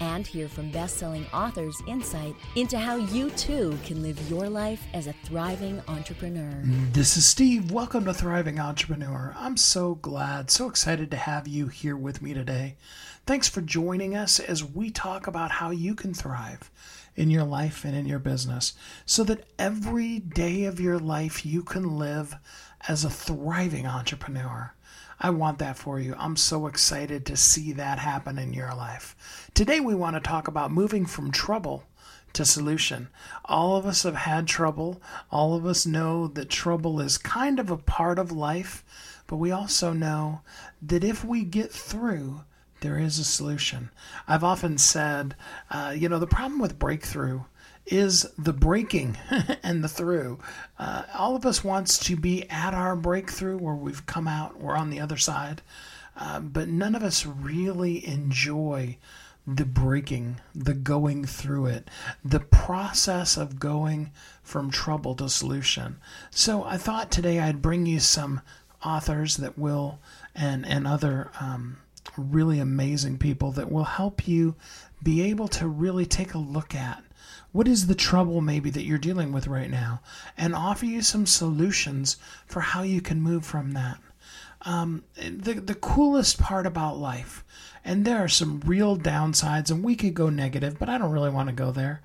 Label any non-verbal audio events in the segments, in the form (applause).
And hear from best selling authors insight into how you too can live your life as a thriving entrepreneur. This is Steve. Welcome to Thriving Entrepreneur. I'm so glad, so excited to have you here with me today. Thanks for joining us as we talk about how you can thrive in your life and in your business so that every day of your life you can live as a thriving entrepreneur. I want that for you. I'm so excited to see that happen in your life. Today, we want to talk about moving from trouble to solution. All of us have had trouble. All of us know that trouble is kind of a part of life, but we also know that if we get through, there is a solution. I've often said, uh, you know, the problem with breakthrough is the breaking (laughs) and the through. Uh, all of us wants to be at our breakthrough where we've come out, we're on the other side, uh, but none of us really enjoy the breaking, the going through it, the process of going from trouble to solution. So I thought today I'd bring you some authors that will and and other um, really amazing people that will help you be able to really take a look at what is the trouble maybe that you're dealing with right now and offer you some solutions for how you can move from that. Um, the, the coolest part about life, and there are some real downsides, and we could go negative, but I don't really want to go there.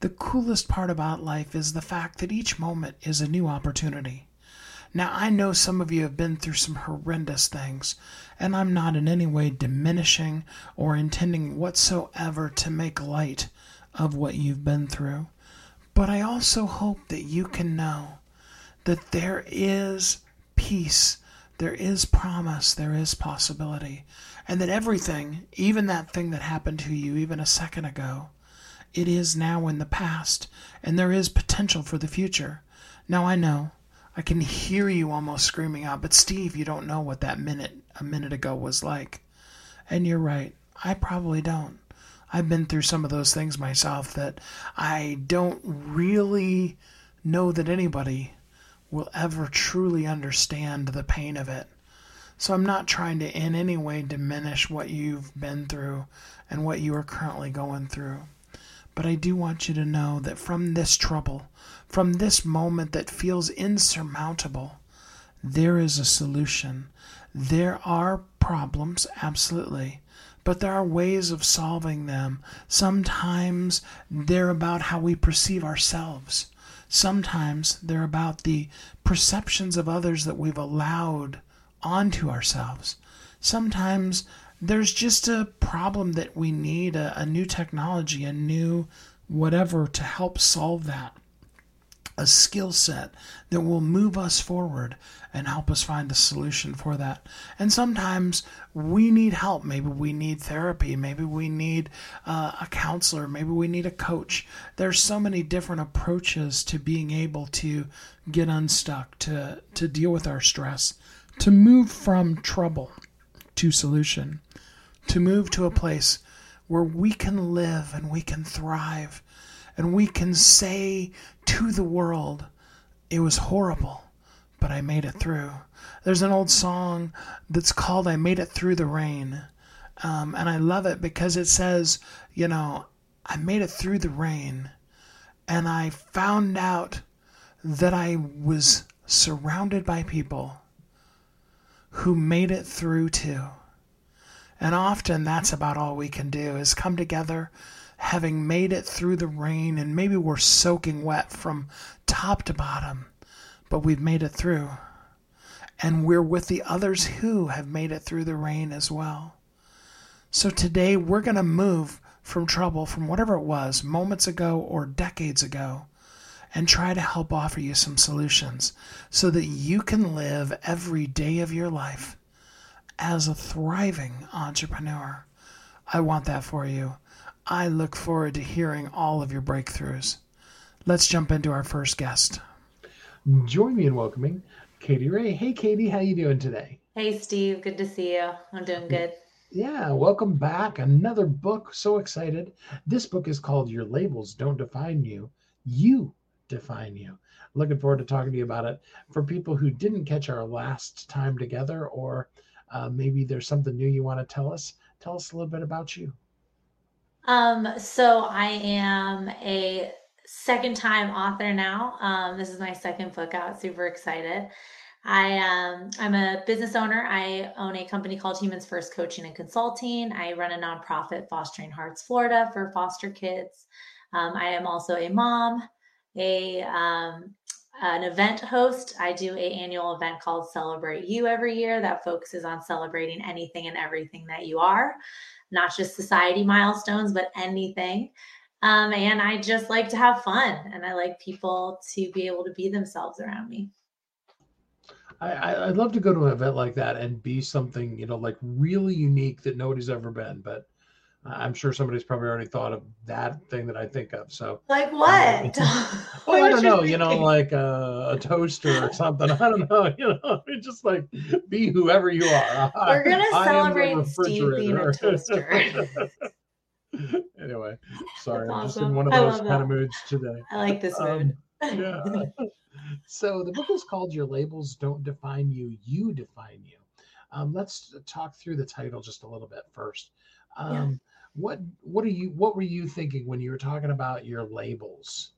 The coolest part about life is the fact that each moment is a new opportunity. Now, I know some of you have been through some horrendous things, and I'm not in any way diminishing or intending whatsoever to make light of what you've been through. But I also hope that you can know that there is peace, there is promise, there is possibility, and that everything, even that thing that happened to you even a second ago, it is now in the past, and there is potential for the future. Now I know I can hear you almost screaming out, but Steve, you don't know what that minute a minute ago was like. And you're right. I probably don't. I've been through some of those things myself that I don't really know that anybody will ever truly understand the pain of it. So I'm not trying to in any way diminish what you've been through and what you are currently going through. But I do want you to know that from this trouble, from this moment that feels insurmountable, there is a solution. There are problems, absolutely, but there are ways of solving them. Sometimes they're about how we perceive ourselves. Sometimes they're about the perceptions of others that we've allowed onto ourselves. Sometimes there's just a problem that we need a, a new technology, a new whatever to help solve that a skill set that will move us forward and help us find a solution for that. And sometimes we need help. Maybe we need therapy. Maybe we need uh, a counselor. Maybe we need a coach. There's so many different approaches to being able to get unstuck, to, to deal with our stress, to move from trouble to solution to move to a place where we can live and we can thrive and we can say to the world, it was horrible, but I made it through. There's an old song that's called I Made It Through the Rain. Um, and I love it because it says, you know, I made it through the rain and I found out that I was surrounded by people who made it through too. And often that's about all we can do is come together having made it through the rain and maybe we're soaking wet from top to bottom, but we've made it through. And we're with the others who have made it through the rain as well. So today we're going to move from trouble from whatever it was moments ago or decades ago and try to help offer you some solutions so that you can live every day of your life as a thriving entrepreneur. I want that for you. I look forward to hearing all of your breakthroughs. Let's jump into our first guest. Join me in welcoming Katy Rey. Hey, Katy, how you doing today? Hey, Steve. Good to see you. I'm doing good. Yeah, welcome back. Another book. So excited. This book is called Your Labels Don't Define You. You define you. Looking forward to talking to you about it. For people who didn't catch our last time together, or uh, maybe there's something new you want to tell us, tell us a little bit about you. Um, so I am a second time author now. Um, this is my second book out. Super excited. I um, I'm a business owner. I own a company called Humans First Coaching and Consulting. I run a nonprofit, Fostering Hearts Florida, for foster kids. Um, I am also a mom, a um, an event host. I do a annual event called Celebrate You every year that focuses on celebrating anything and everything that you are, not just society milestones, but anything. Um, and I just like to have fun, and I like people to be able to be themselves around me. I, I'd love to go to an event like that and be something, you know, like really unique that nobody's ever been. But I'm sure somebody's probably already thought of that thing that I think of. So, like what? (laughs) well, I don't know. You know, like a, a, toaster or something. I don't know. (laughs) You know, just like be whoever you are. (laughs) We're gonna I celebrate Steve being a toaster. anyway, sorry, That's I'm just in one of those kind that. of moods today. I like this mood. Um, yeah. so the book is called Your Labels Don't Define You, You Define You. Um, let's talk through the title just a little bit first. Um, yeah. What what are you what were you thinking when you were talking about your labels?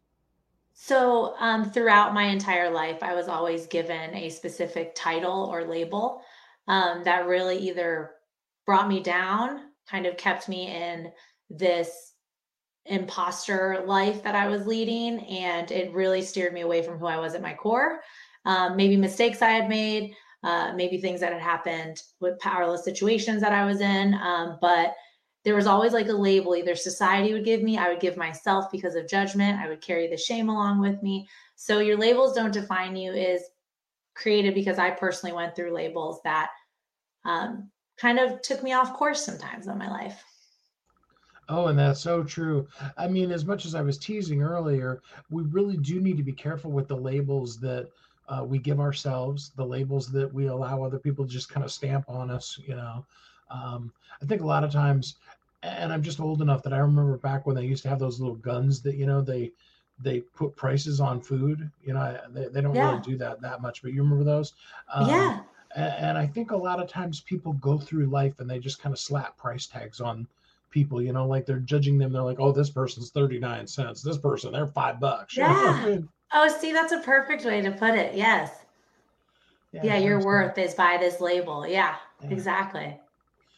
So um, throughout my entire life, I was always given a specific title or label um, that really either brought me down, kind of kept me in this imposter life that I was leading, and it really steered me away from who I was at my core. Um, maybe mistakes I had made, uh, maybe things that had happened with powerless situations that I was in. Um, but there was always like a label either society would give me, I would give myself because of judgment, I would carry the shame along with me. So your labels don't define you is created because I personally went through labels that um, kind of took me off course sometimes in my life. Oh, and that's so true. I mean, as much as I was teasing earlier, we really do need to be careful with the labels that uh, we give ourselves, the labels that we allow other people to just kind of stamp on us. You know, um, I think a lot of times, and I'm just old enough that I remember back when they used to have those little guns that you know they they put prices on food. You know, they, they don't yeah. really do that that much, but you remember those? Um, yeah. And, and I think a lot of times people go through life and they just kind of slap price tags on people, you know, like they're judging them. They're like, oh, this person's 39 cents. This person, they're five bucks. Yeah. (laughs) Oh, see, that's a perfect way to put it. Yes. Yeah, yeah your worth is by this label. Yeah, yeah, exactly.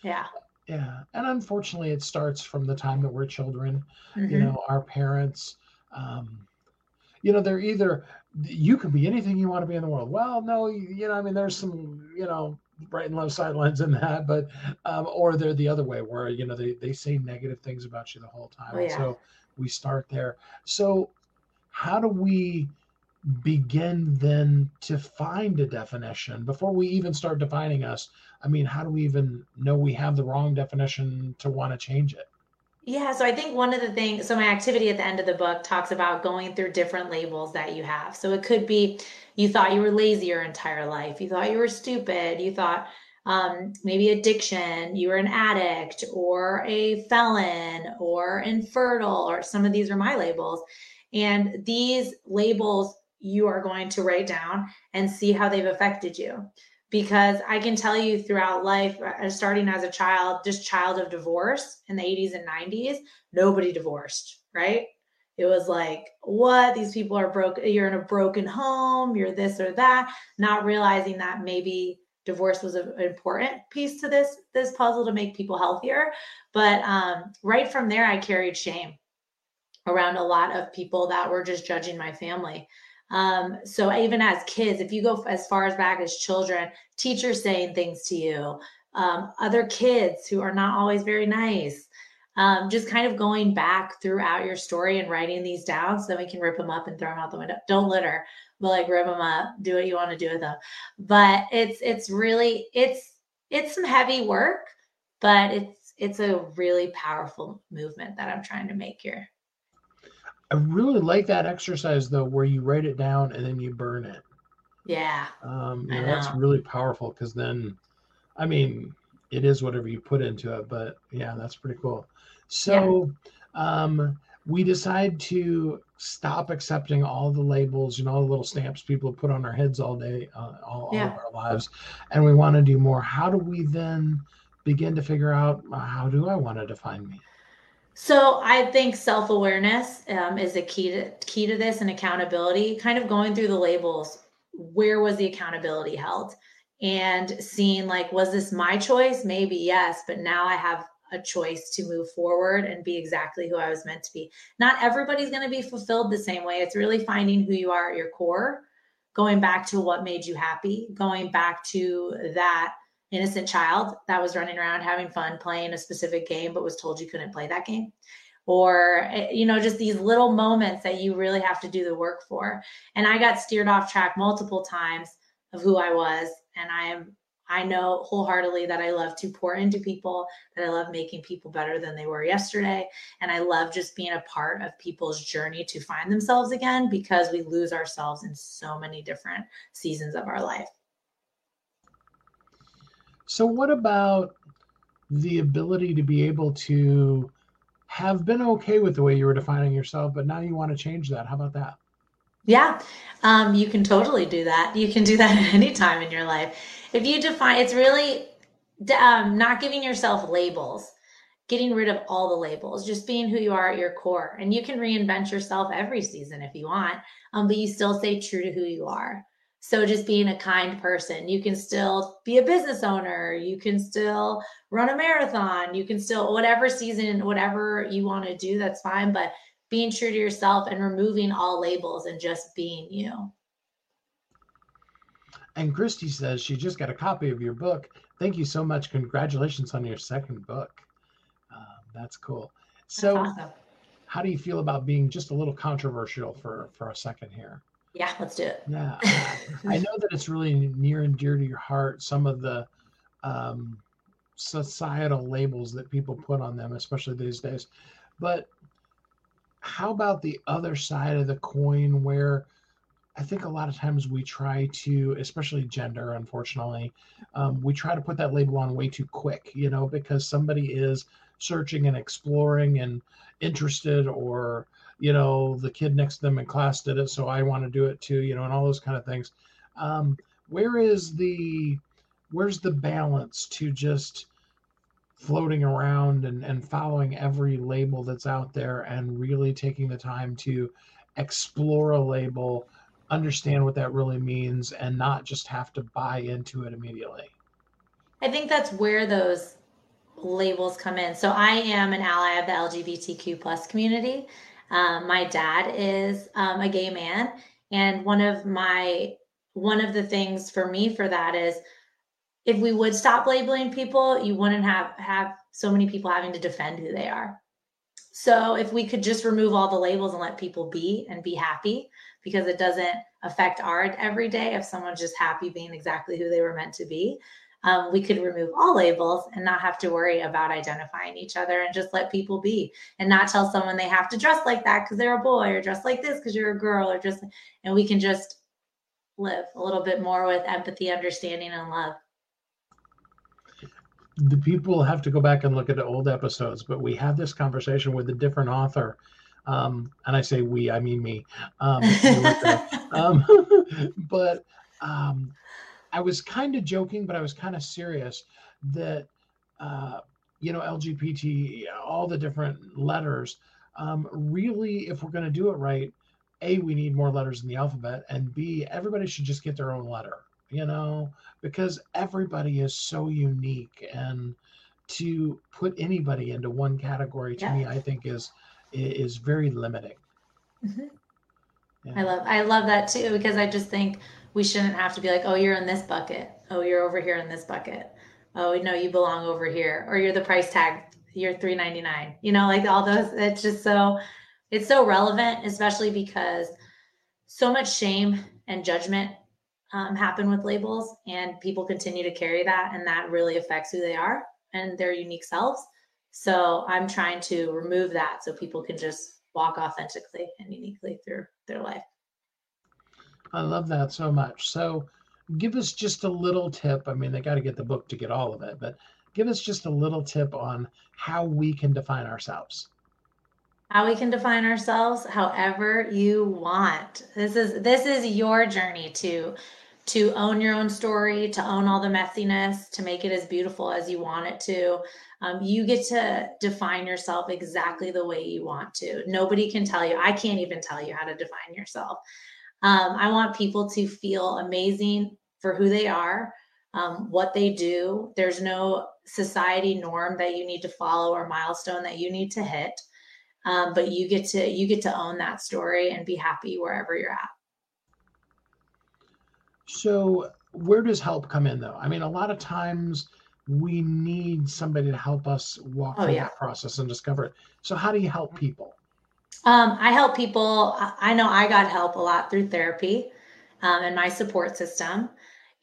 Yeah. Yeah. And unfortunately, it starts from the time that we're children. Mm-hmm. You know, our parents, um, you know, they're either, you can be anything you want to be in the world. Well, no, you, know, I mean, there's some, you know, right and left sidelines in that, but um, or they're the other way where you know they they say negative things about you the whole time. Oh, yeah. So we start there. So how do we begin then to find a definition before we even start defining us? I mean, how do we even know we have the wrong definition to want to change it? Yeah, so I think one of the things, so my activity at the end of the book talks about going through different labels that you have. So it could be you thought you were lazy your entire life, you thought you were stupid, you thought um, maybe addiction, you were an addict or a felon or infertile, or some of these are my labels. And these labels you are going to write down and see how they've affected you because I can tell you throughout life, uh, starting as a child, just child of divorce in the 80s and 90s, nobody divorced, right? It was like, what? These people are broke. You're in a broken home. You're this or that. Not realizing that maybe divorce was an important piece to this this puzzle to make people healthier. But um, right from there, I carried shame around a lot of people that were just judging my family. Um, so even as kids, if you go as far as back as children, teachers saying things to you, um, other kids who are not always very nice, um, just kind of going back throughout your story and writing these down so we can rip them up and throw them out the window. Don't litter, but like rip them up, do what you want to do with them. But it's it's really it's it's some heavy work, but it's it's a really powerful movement that I'm trying to make here. I really like that exercise though, where you write it down and then you burn it. Yeah. Um, you know, that's really powerful because then, I mean, it is whatever you put into it, but yeah, that's pretty cool. So, um, we decide to stop accepting all the labels, and all the little stamps people put on our heads all day, uh, all, all of our lives, and we want to do more. How do we then begin to figure out uh, how do I want to define me? So I think self-awareness um, is a key to key to this and accountability. Kind of going through the labels. Where was the accountability held? And seeing like, was this my choice? Maybe yes, but now I have a choice to move forward and be exactly who I was meant to be. Not everybody's going to be fulfilled the same way. It's really finding who you are at your core, going back to what made you happy, going back to that innocent child that was running around having fun playing a specific game but was told you couldn't play that game. Or eh, you know just these little moments that you really have to do the work for. And i got steered off track multiple times of who i was. And i am i know wholeheartedly that i love to pour into people that i love making people better than they were yesterday. And i love just being a part of people's journey to find themselves again because we lose ourselves in so many different seasons of our life So, what about the ability to be able to have been okay with the way you were defining yourself, but now you want to change that? How about that? Yeah, um, you can totally do that. You can do that (laughs) at any time in your life. If you define, it's really um, not giving yourself labels, getting rid of all the labels, just being who you are at your core. And you can reinvent yourself every season if you want, um, but you still stay true to who you are. So just being a kind person, you can still be a business owner, you can still run a marathon, you can still, whatever season, whatever you want to do, that's fine. But being true to yourself and removing all labels and just being you. And Christy says she just got a copy of your book. Thank you so much. Congratulations on your second book. Um, that's cool. So, That's awesome. how do you feel about being just a little controversial for for a second here? Yeah, let's do it. Yeah, (laughs) I know that it's really near and dear to your heart. Some of the um, societal labels that people put on them, especially these days. But how about the other side of the coin where I think a lot of times we try to, especially gender, unfortunately, um, we try to put that label on way too quick, you know, because somebody is searching and exploring and interested, or, you know, the kid next to them in class did it, so I want to do it too, you know, and all those kind of things. Um, where is the, where's the balance to just floating around and, and following every label that's out there and really taking the time to explore a label, understand what that really means, and not just have to buy into it immediately. I think that's where those labels come in. So I am an ally of the LGBTQ plus community. Um, my dad is um, a gay man, and one of my one of the things for me for that is if we would stop labeling people, you wouldn't have have so many people having to defend who they are. So if we could just remove all the labels and let people be and be happy, because it doesn't affect our everyday if someone's just happy being exactly who they were meant to be. Um, we could remove all labels and not have to worry about identifying each other and just let people be and not tell someone they have to dress like that because they're a boy or dress like this because you're a girl or just and we can just live a little bit more with empathy understanding and love The people have to go back and look at the old episodes, but we had this conversation with a different author. Um, and I say we, I mean me. Um, you were there. (laughs) um, (laughs) but um, I was kind of joking, but I was kind of serious that uh, you know LGBT, all the different letters. Um, really, if we're going to do it right, a we need more letters in the alphabet, and b everybody should just get their own letter. You know, because everybody is so unique, and to put anybody into one category to Yeah. me, I think is is very limiting. Mhm. Yeah. I love I love that too because I just think we shouldn't have to be like, oh, you're in this bucket. Oh, you're over here in this bucket. Oh no, you belong over here. Or you're the price tag. You're three ninety nine. You know, like all those. It's just so it's so relevant, especially because so much shame and judgment um, happen with labels, and people continue to carry that, and that really affects who they are and their unique selves. So I'm trying to remove that so people can just walk authentically and uniquely through their life. I love that so much. So, give us just a little tip. I mean, they got to get the book to get all of it, but give us just a little tip on how we can define ourselves. How we can define ourselves however you want. This is this is your journey to to own your own story, to own all the messiness, to make it as beautiful as you want it to. Um, you get to define yourself exactly the way you want to. Nobody can tell you. I can't even tell you how to define yourself. Um, I want people to feel amazing for who they are, um, what they do. There's no society norm that you need to follow or milestone that you need to hit. Um, but you get to you get to own that story and be happy wherever you're at. So, where does help come in, though? I mean, a lot of times we need somebody to help us walk oh, through yeah. that process and discover it. So, how do you help people? Um, I help people. I know I got help a lot through therapy um, and my support system.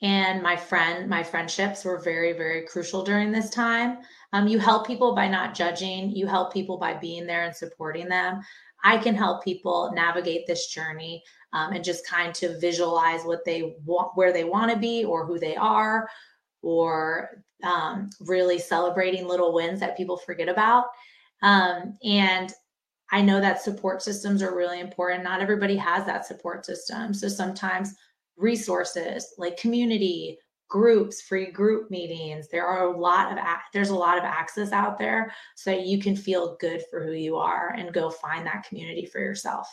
And my friend, my friendships were very, very crucial during this time. Um, you help people by not judging, you help people by being there and supporting them. I can help people navigate this journey um, and just kind of visualize what they want, where they want to be, or who they are, or um, really celebrating little wins that people forget about. Um, and I know that support systems are really important. Not everybody has that support system. So sometimes resources like community, groups, free group meetings, there are a lot of there's a lot of access out there so that you can feel good for who you are and go find that community for yourself.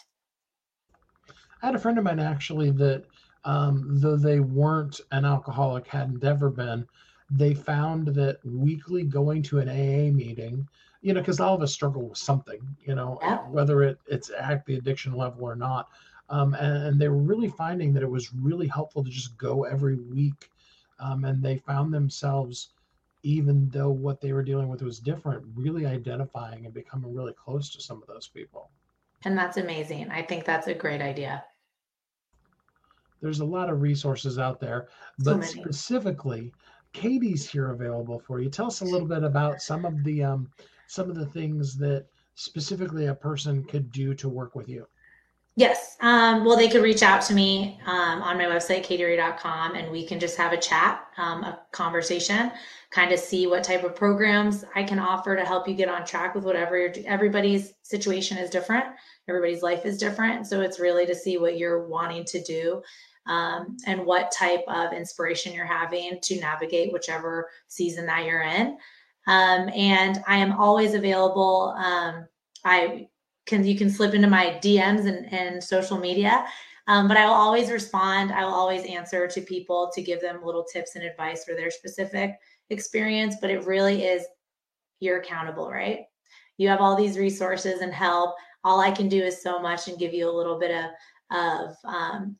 I had a friend of mine actually that um, though they weren't an alcoholic, hadn't ever been, they found that weekly going to an AA meeting you know, because all of us struggle with something, you know, yeah. whether it, it's at the addiction level or not. Um, and, and, they were really finding that it was really helpful to just go every week. Um, and they found themselves, even though what they were dealing with was different, really identifying and becoming really close to some of those people. And that's amazing. I think that's a great idea. There's a lot of resources out there, but so specifically, Katy's here available for you. Tell us a little bit about some of the um, some of the things that specifically a person could do to work with you? Yes. Um, well, they could reach out to me um, on my website, katyrey.com, and we can just have a chat, um, a conversation, kind of see what type of programs I can offer to help you get on track with whatever everybody's situation is different. Everybody's life is different. So it's really to see what you're wanting to do um, and what type of inspiration you're having to navigate whichever season that you're in. Um, and I am always available. Um, I can you can slip into my DMs and, and social media. Um, but I will always respond. I will always answer to people to give them little tips and advice for their specific experience. But it really is you're accountable, right? You have all these resources and help. All I can do is so much and give you a little bit of of um,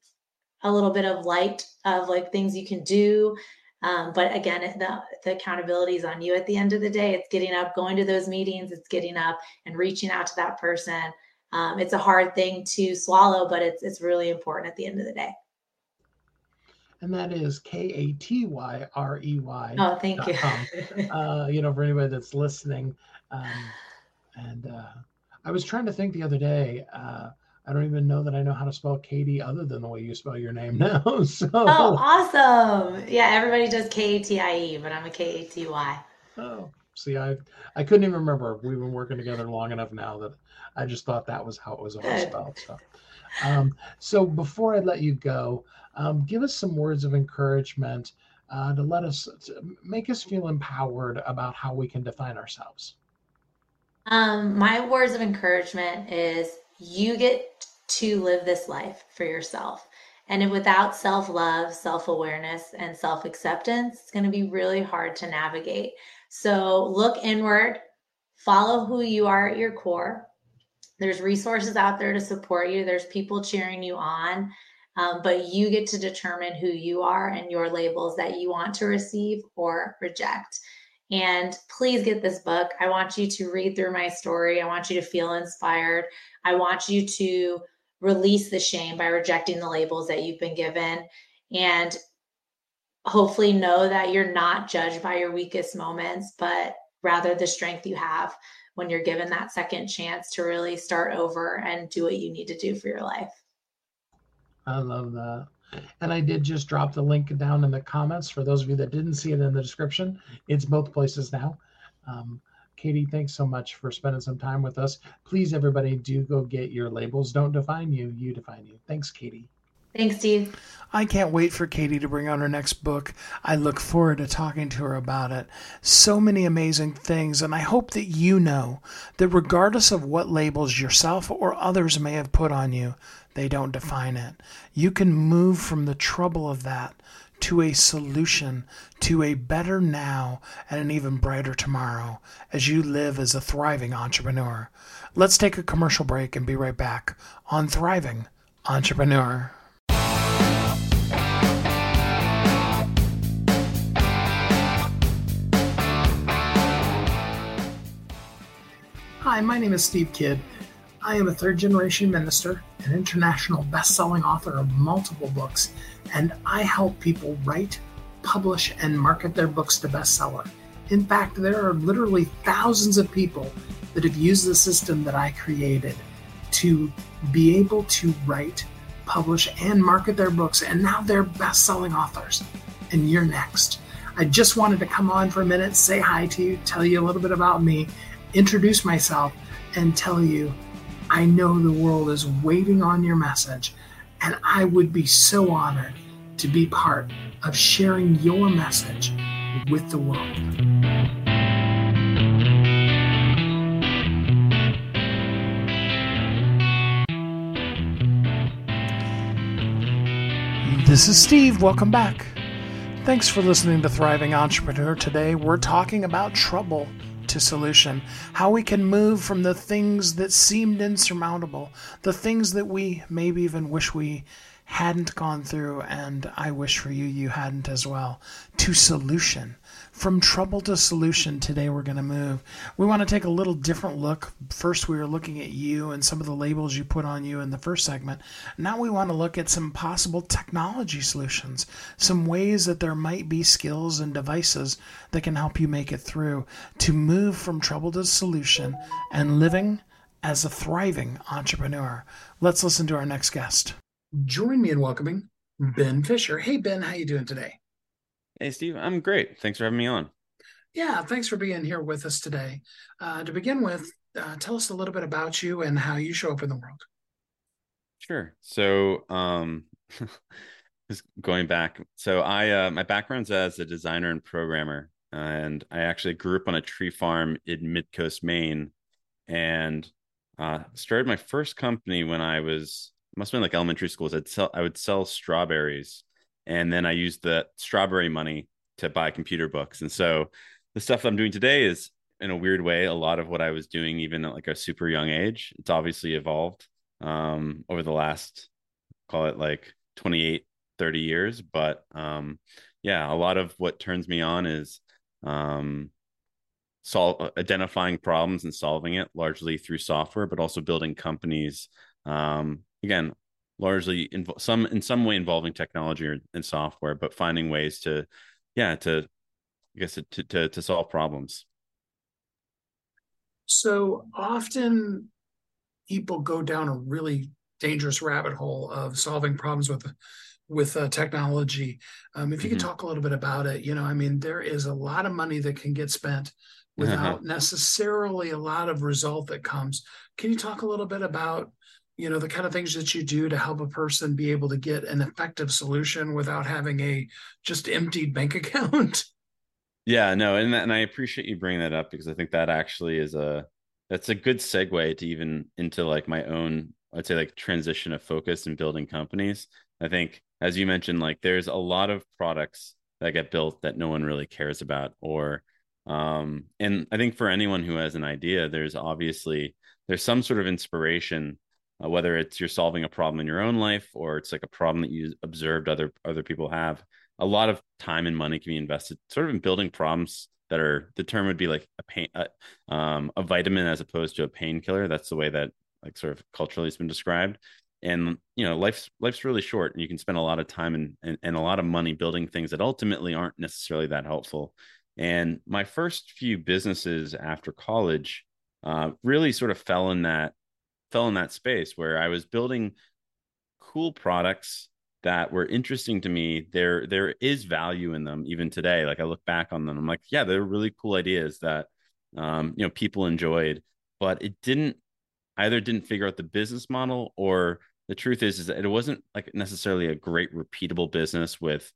a little bit of light of like things you can do um, but again, the, the accountability is on you at the end of the day. It's getting up, going to those meetings, it's getting up and reaching out to that person. Um, it's a hard thing to swallow, but it's it's really important at the end of the day. And that is K A T Y R E Y. Oh, thank you. (laughs) uh, you know, for anybody that's listening. Um, and uh, I was trying to think the other day. Uh, I don't even know that I know how to spell Katie other than the way you spell your name (laughs) now. so Oh, awesome. Yeah, everybody does K A T I E, but I'm a K A T Y. Oh. See, I I couldn't even remember. We've been working together long enough now that I just thought that was how it was always spelled. So um, so before I let you go, um, give us some words of encouragement uh, to let us to make us feel empowered about how we can define ourselves. Um, my words of encouragement is you get to live this life for yourself. And without self love, self awareness, and self acceptance, it's going to be really hard to navigate. So look inward, follow who you are at your core. There's resources out there to support you, there's people cheering you on. Um, but you get to determine who you are and your labels that you want to receive or reject. And please get this book. I want you to read through my story. I want you to feel inspired. I want you to release the shame by rejecting the labels that you've been given and hopefully know that you're not judged by your weakest moments, but rather the strength you have when you're given that second chance to really start over and do what you need to do for your life. I love that. And I did just drop the link down in the comments for those of you that didn't see it in the description. It's both places now. Um, Katy, thanks so much for spending some time with us. Please, everybody, do go get your labels. Don't define you, you define you. Thanks, Katy. Thanks, Steve. I can't wait for Katy to bring out her next book. I look forward to talking to her about it. So many amazing things, and I hope that you know that regardless of what labels yourself or others may have put on you, they don't define it. You can move from the trouble of that to a solution, to a better now and an even brighter tomorrow as you live as a thriving entrepreneur. Let's take a commercial break and be right back on Thriving Entrepreneur. Hi, my name is Steve Kidd. I am a third generation minister, an international best selling author of multiple books, and I help people write, publish, and market their books to bestseller. In fact, there are literally thousands of people that have used the system that I created to be able to write, publish, and market their books, and now they're best selling authors. And you're next. I just wanted to come on for a minute, say hi to you, tell you a little bit about me, introduce myself and tell you I know the world is waiting on your message, and I would be so honored to be part of sharing your message with the world. This is Steve. Welcome back. Thanks for listening to Thriving Entrepreneur. Today, we're talking about trouble to solution, how we can move from the things that seemed insurmountable, the things that we maybe even wish we hadn't gone through, and I wish for you you hadn't as well, to solution. From trouble to solution, today we're going to move. We want to take a little different look. First, we were looking at you and some of the labels you put on you in the first segment. Now, we want to look at some possible technology solutions, some ways that there might be skills and devices that can help you make it through to move from trouble to solution and living as a thriving entrepreneur. Let's listen to our next guest join me in welcoming Ben Fisher. Hey, Ben, how you doing today? Hey, Steve. I'm great. Thanks for having me on. Yeah, thanks for being here with us today. Uh, to begin with, uh, tell us a little bit about you and how you show up in the world. Sure. So, um, (laughs) just going back, so I uh, my background's as a designer and programmer, and I actually grew up on a tree farm in Midcoast, Maine, and uh, started my first company when I was must have been like elementary schools. I'd sell I would sell strawberries, and then I used the strawberry money to buy computer books. And so the stuff I'm doing today is in a weird way a lot of what I was doing even at like a super young age. It's obviously evolved um, over the last call it like 28 30 years but um, yeah a lot of what turns me on is um, solve identifying problems and solving it largely through software but also building companies um, again largely in some in some way involving technology or, and software but finding ways to yeah to i guess to to, to solve problems so often people go down a really dangerous rabbit hole of solving problems with with uh, technology um, if you mm-hmm. could talk a little bit about it you know i mean there is a lot of money that can get spent without uh-huh. necessarily a lot of result that comes can you talk a little bit about you know the kind of things that you do to help a person be able to get an effective solution without having a just emptied bank (laughs) account. Yeah no and and i appreciate you bringing that up because i think that actually is a that's a good segue to even into like my own i'd say like transition of focus and building companies. I think as you mentioned like there's a lot of products that get built that no one really cares about or um and i think for anyone who has an idea there's obviously there's some sort of inspiration uh, whether it's you're solving a problem in your own life or it's like a problem that you observed other other people have a lot of time and money can be invested sort of in building problems that are the term would be like a pain uh, um, a vitamin as opposed to a painkiller. That's the way that like sort of culturally has been described. And you know life's life's really short and you can spend a lot of time and, and, and a lot of money building things that ultimately aren't necessarily that helpful. And my first few businesses after college uh, really sort of fell in that fell in that space where I was building cool products that were interesting to me. There there is value in them even today. Like I look back on them, I'm like, yeah, they're really cool ideas that um, you know people enjoyed, but it didn't either didn't figure out the business model or the truth is is that it wasn't like necessarily a great repeatable business with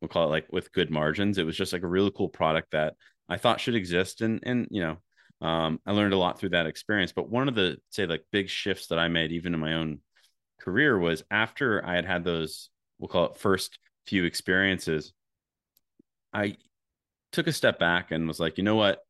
we'll call it like with good margins. It was just like a really cool product that I thought should exist and and you know um, I learned a lot through that experience. But one of the say like big shifts that I made, even in my own career, was after I had had those we'll call it first few experiences. I took a step back and was like, you know what?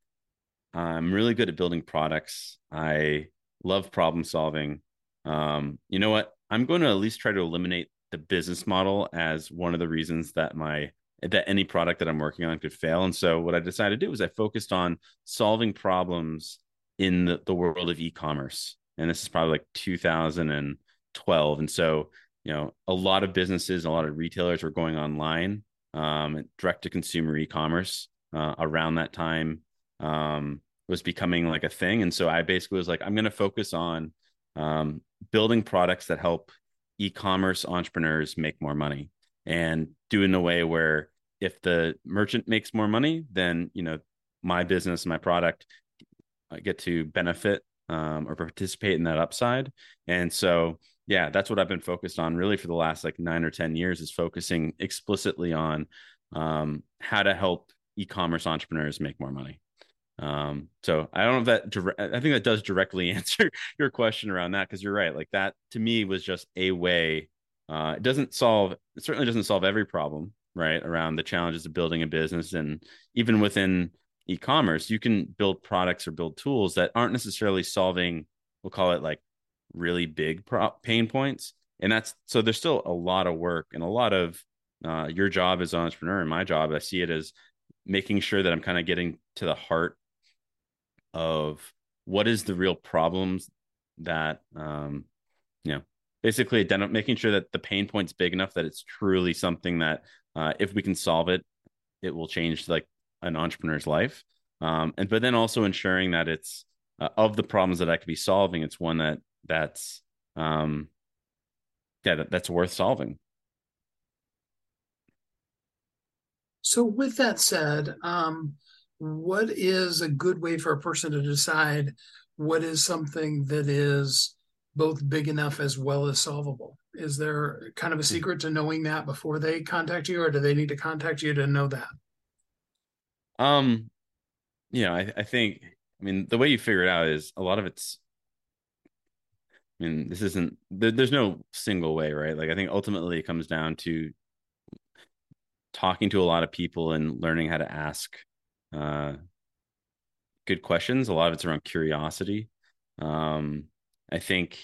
I'm really good at building products. I love problem solving. Um, you know what? I'm going to at least try to eliminate the business model as one of the reasons that my that any product that I'm working on could fail. And so what I decided to do was I focused on solving problems in the, the world of e-commerce. And this is probably like 2012. And so, you know, a lot of businesses, a lot of retailers were going online, um, direct to consumer e-commerce uh, around that time um, was becoming like a thing. And so I basically was like, I'm going to focus on um, building products that help e-commerce entrepreneurs make more money and do it in a way where if the merchant makes more money, then you know my business, my product I get to benefit um, or participate in that upside. And so, yeah, that's what I've been focused on really for the last like nine or ten years is focusing explicitly on um, how to help e-commerce entrepreneurs make more money. Um, so I don't know if that I think that does directly (laughs) answer your question around that because you're right. Like that to me was just a way. Uh, it doesn't solve. It certainly doesn't solve every problem, right? Around the challenges of building a business, and even within e-commerce, you can build products or build tools that aren't necessarily solving. We'll call it like really big pain points, and that's so. There's still a lot of work and a lot of uh, your job as an entrepreneur and my job. I see it as making sure that I'm kind of getting to the heart of what is the real problems that um you know basically making sure that the pain point's big enough that it's truly something that uh, if we can solve it it will change like an entrepreneur's life um and but then also ensuring that it's uh, of the problems that i could be solving it's one that that's um yeah that, that's worth solving so with that said um what is a good way for a person to decide what is something that is both big enough as well as solvable? Is there kind of a hmm. secret to knowing that before they contact you, or do they need to contact you to know that? Um, you know, I, I think, I mean, the way you figure it out is a lot of it's, I mean, this isn't, there, there's no single way, right? Like, I think ultimately it comes down to talking to a lot of people and learning how to ask uh, good questions. A lot of it's around curiosity. Um, I think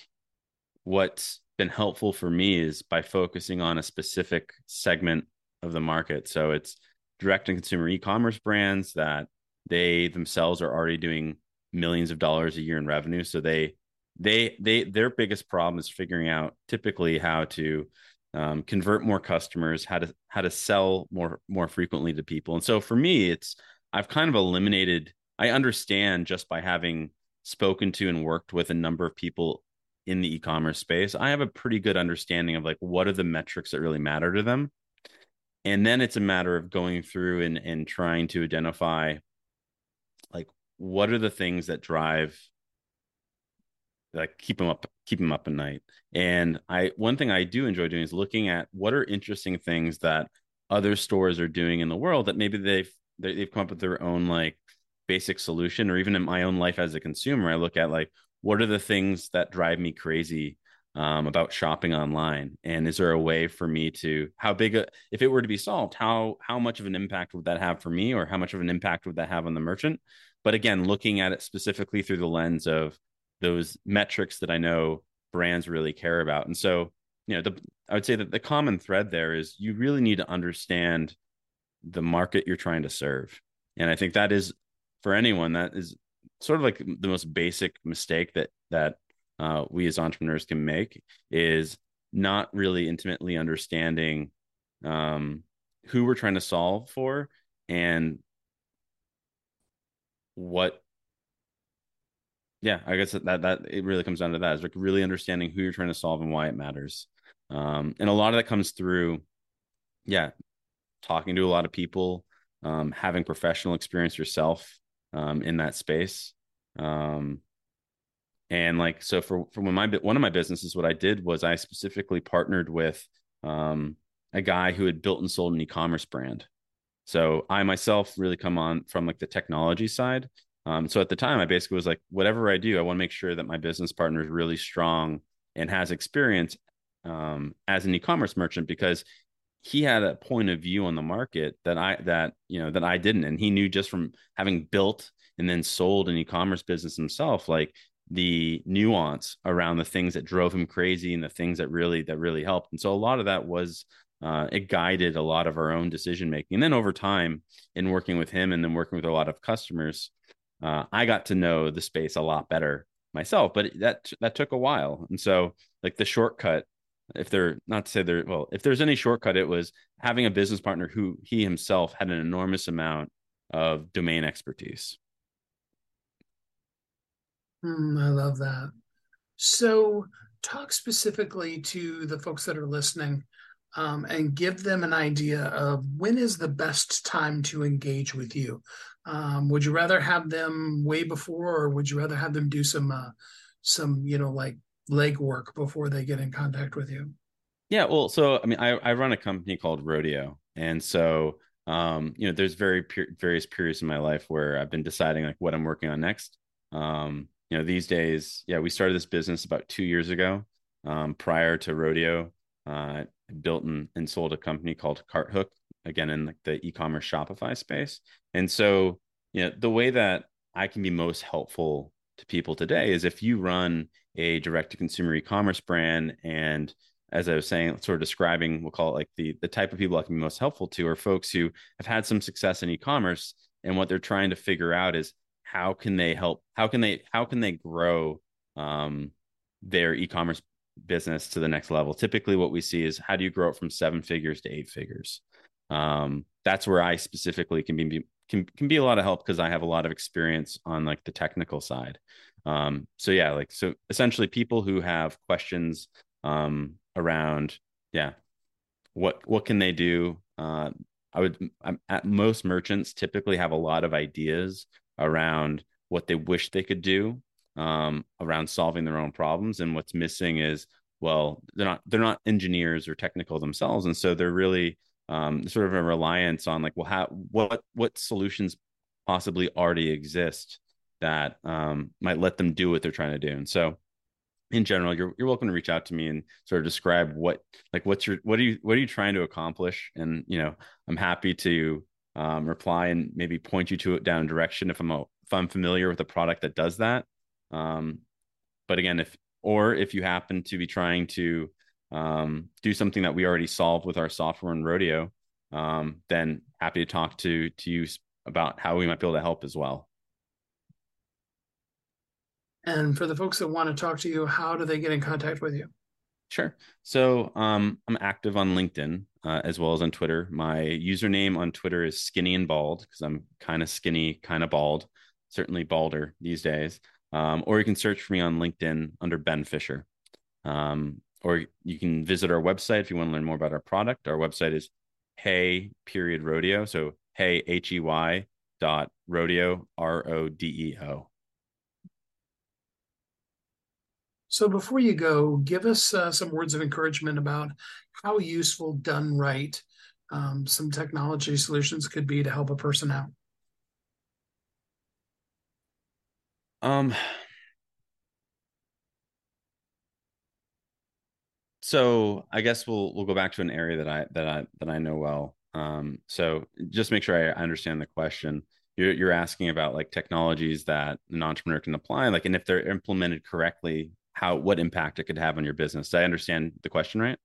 what's been helpful for me is by focusing on a specific segment of the market. So it's direct and consumer e-commerce brands that they themselves are already doing millions of dollars a year in revenue. So they they they their biggest problem is figuring out typically how to um, convert more customers, how to how to sell more more frequently to people. And so for me, it's I've kind of eliminated, I understand just by having spoken to and worked with a number of people in the e-commerce space, I have a pretty good understanding of like what are the metrics that really matter to them. And then it's a matter of going through and, and trying to identify like what are the things that drive like keep them up keep them up at night and i one thing i do enjoy doing is looking at what are interesting things that other stores are doing in the world that maybe they've they've come up with their own like basic solution or even in my own life as a consumer i look at like what are the things that drive me crazy um, about shopping online? And is there a way for me to how big a, if it were to be solved how how much of an impact would that have for me or how much of an impact would that have on the merchant? But again looking at it specifically through the lens of those metrics that i know brands really care about. And so you know the i would say that the common thread there is you really need to understand the market you're trying to serve. And I think that is for anyone that is sort of like the most basic mistake that that uh, we as entrepreneurs can make is not really intimately understanding um, who we're trying to solve for and what yeah, I guess that, that it really comes down to that is like really understanding who you're trying to solve and why it matters. Um, and a lot of that comes through, yeah, talking to a lot of people, um, having professional experience yourself um, in that space. Um, and like so for for when my one of my businesses, what I did was I specifically partnered with um, a guy who had built and sold an e-commerce brand. So I myself really come on from like the technology side. Um, so at the time, I basically was like, whatever I do, I want to make sure that my business partner is really strong and has experience um, as an e-commerce merchant because he had a point of view on the market that I that you know that I didn't, and he knew just from having built and then sold an e-commerce business himself, like the nuance around the things that drove him crazy and the things that really that really helped. And so a lot of that was uh, it guided a lot of our own decision making. And then over time, in working with him and then working with a lot of customers, uh, I got to know the space a lot better myself. But that that took a while. And so like the shortcut if they're not to say they're well if there's any shortcut it was having a business partner who he himself had an enormous amount of domain expertise. Mm, i love that. So talk specifically to the folks that are listening um, and give them an idea of when is the best time to engage with you. Um, would you rather have them way before or would you rather have them do some uh, some you know like legwork before they get in contact with you? Yeah, well, so I mean, I, I run a company called Rodeo, and so um, you know, there's very per- various periods in my life where I've been deciding like what I'm working on next. Um, you know, these days, yeah, we started this business about two years ago. Um, prior to Rodeo, uh, built and, and sold a company called CartHook, again in like the e-commerce Shopify space. And so, you know, the way that I can be most helpful to people today is if you run a direct to consumer e-commerce brand and as I was saying, sort of describing, we'll call it like the the type of people I can be most helpful to are folks who have had some success in e-commerce, and what they're trying to figure out is how can they help, how can they how can they grow um, their e-commerce business to the next level. Typically, what we see is how do you grow it from seven figures to eight figures. Um, that's where I specifically can be can can be a lot of help because I have a lot of experience on like the technical side. Um, so yeah, like so essentially people who have questions um, around yeah, what what can they do? Uh, I would I'm, at most merchants typically have a lot of ideas around what they wish they could do um, around solving their own problems, and what's missing is well they're not they're not engineers or technical themselves, and so they're really um, sort of a reliance on like well how what what solutions possibly already exist that um, might let them do what they're trying to do? And so in general you're you're welcome to reach out to me and sort of describe what like what's your what are you what are you trying to accomplish? And you know i'm happy to um, reply and maybe point you to it down direction if i'm a, if i'm familiar with a product that does that. Um, but again if or if you happen to be trying to um, do something that we already solved with our software and rodeo um, then happy to talk to to you about how we might be able to help as well. And for the folks that want to talk to you how do they get in contact with you? Sure. So um, i'm active on linkedin uh, as well as on twitter. My username on twitter is skinny and bald because i'm kind of skinny kind of bald certainly balder these days. Um, or you can search for me on linkedin under ben fisher. Um, or you can visit our website if you want to learn more about our product. Our website is hey period rodeo. So hey H E Y dot rodeo R O D E O. So before you go, give us uh, some words of encouragement about how useful done right um, some technology solutions could be to help a person out. Um, so I guess we'll we'll go back to an area that I that I that I know well. Um, so just make sure I understand the question. You're you're asking about like technologies that an entrepreneur can apply, like, and if they're implemented correctly, how what impact it could have on your business. Did I understand the question right?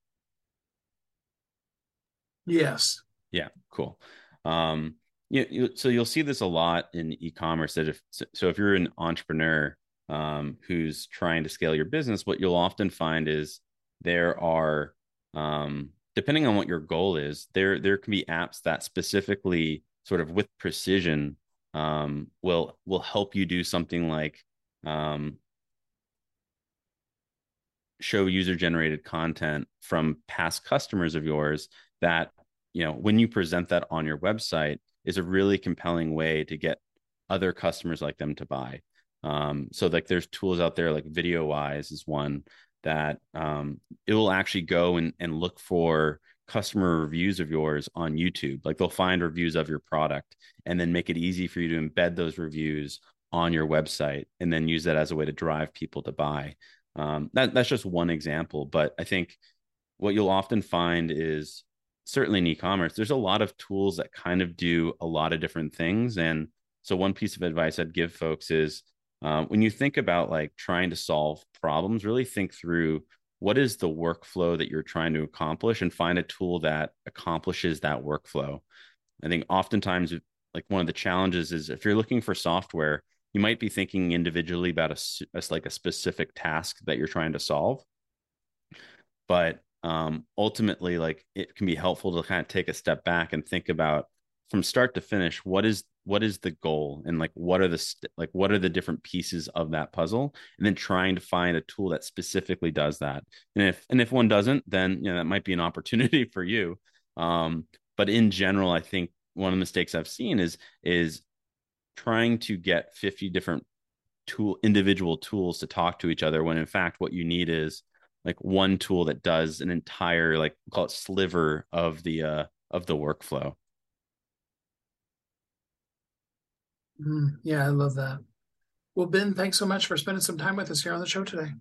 Yes. Yeah. Cool. Um, you, you, so you'll see this a lot in e-commerce. That if so, if you're an entrepreneur um, who's trying to scale your business, what you'll often find is there are um, depending on what your goal is there there can be apps that specifically sort of with precision um, will will help you do something like um, show user generated content from past customers of yours that you know when you present that on your website is a really compelling way to get other customers like them to buy. Um, so like there's tools out there like VideoWise is one that um, it will actually go and, and look for customer reviews of yours on YouTube. Like they'll find reviews of your product and then make it easy for you to embed those reviews on your website and then use that as a way to drive people to buy. Um, that, that's just one example, but I think what you'll often find is certainly in e-commerce, there's a lot of tools that kind of do a lot of different things. And so one piece of advice I'd give folks is uh, when you think about like trying to solve problems, really think through what is the workflow that you're trying to accomplish and find a tool that accomplishes that workflow. I think oftentimes, like one of the challenges is if you're looking for software, you might be thinking individually about a, a like a specific task that you're trying to solve. But um, ultimately, like it can be helpful to kind of take a step back and think about from start to finish what is what is the goal and like what are the st- like what are the different pieces of that puzzle and then trying to find a tool that specifically does that. And if and if one doesn't then you know that might be an (laughs) opportunity for you. Um but in general i think one of the mistakes i've seen is is trying to get 50 different tool individual tools to talk to each other when in fact what you need is like one tool that does an entire like call it sliver of the uh of the workflow Mm, yeah, I love that. Well, Ben, thanks so much for spending some time with us here on the show today.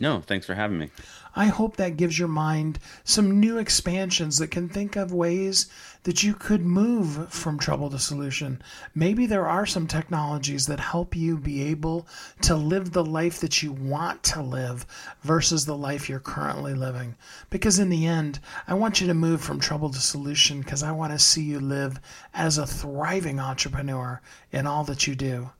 No, thanks for having me. I hope that gives your mind some new expansions that can think of ways that you could move from trouble to solution. Maybe there are some technologies that help you be able to live the life that you want to live versus the life you're currently living. Because in the end, I want you to move from trouble to solution because I want to see you live as a thriving entrepreneur in all that you do.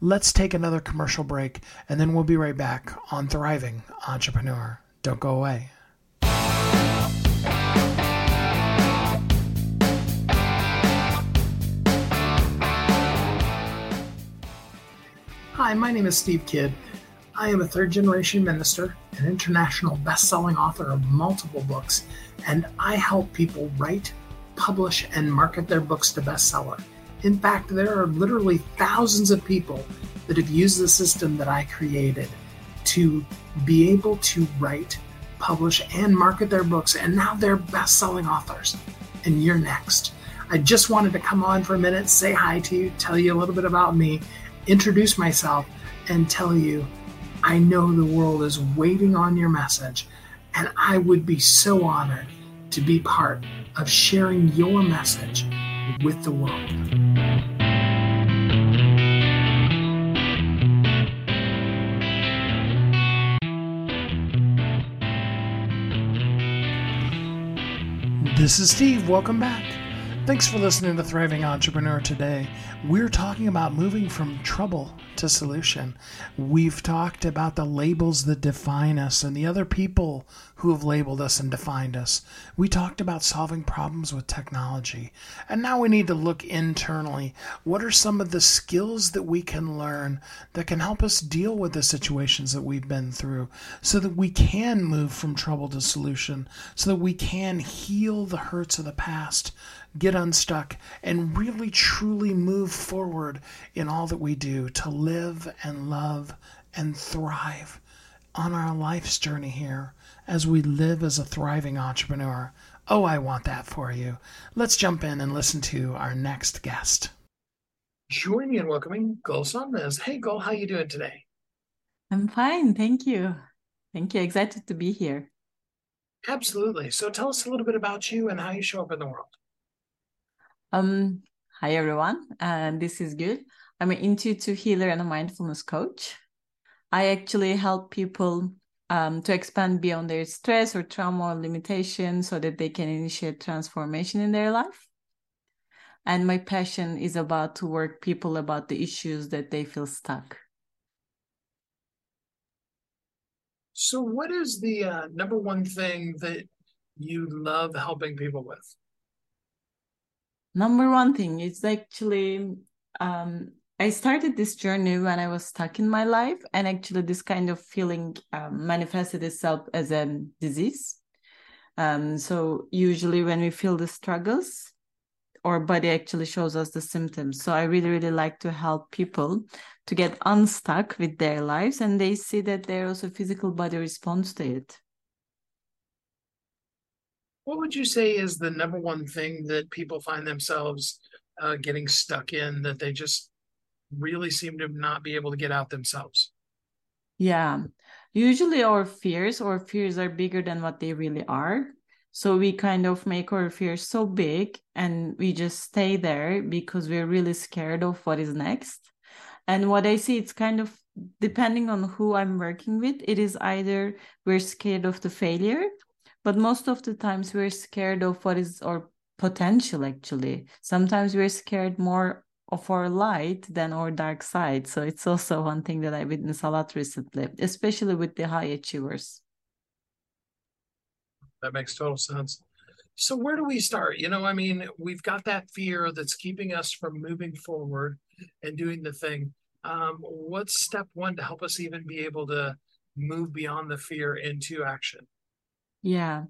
Let's take another commercial break and then we'll be right back on Thriving Entrepreneur. Don't go away. Hi, my name is Steve Kidd. I am a third generation minister, an international best selling author of multiple books, and I help people write, publish, and market their books to bestseller. In fact, there are literally thousands of people that have used the system that I created to be able to write, publish, and market their books, and now they're best selling authors. And you're next. I just wanted to come on for a minute, say hi to you, tell you a little bit about me, introduce myself, and tell you I know the world is waiting on your message, and I would be so honored to be part of sharing your message with the world. This is Steve. Welcome back. Thanks for listening to Thriving Entrepreneur today. We're talking about moving from trouble to solution. We've talked about the labels that define us and the other people who have labeled us and defined us. We talked about solving problems with technology. And now we need to look internally. What are some of the skills that we can learn that can help us deal with the situations that we've been through so that we can move from trouble to solution, so that we can heal the hurts of the past, get unstuck, and really truly move forward in all that we do to live and love and thrive on our life's journey here as we live as a thriving entrepreneur. Oh, I want that for you. Let's jump in and listen to our next guest. Join me in welcoming Gul Sonmez. Hey, Gul, how you doing today? I'm fine, thank you. Thank you. Excited to be here. Absolutely. So tell us a little bit about you and how you show up in the world. Um, hi everyone, and uh, this is Gul. I'm an intuitive healer and a mindfulness coach. I actually help people um, to expand beyond their stress or trauma or limitation so that they can initiate transformation in their life. And my passion is about to work people about the issues that they feel stuck. So, what is the uh, number one thing that you love helping people with? Number one thing is actually um, I started this journey when I was stuck in my life, and actually, this kind of feeling um, manifested itself as a disease. Um, so, usually, when we feel the struggles, our body actually shows us the symptoms. So, I really, really like to help people to get unstuck with their lives, and they see that their also physical body responds to it. What would you say is the number one thing that people find themselves uh, getting stuck in that they just really seem to not be able to get out themselves. Yeah. Usually our fears or fears are bigger than what they really are. So we kind of make our fears so big and we just stay there because we're really scared of what is next. And what I see, it's kind of depending on who I'm working with, it is either we're scared of the failure, but most of the times we're scared of what is our potential actually. Sometimes we're scared more of our light than our dark side. So it's also one thing that I witnessed a lot recently, especially with the high achievers. That makes total sense. So where do we start? You know, I mean, we've got that fear that's keeping us from moving forward and doing the thing. Um, what's step one to help us even be able to move beyond the fear into action? Yeah,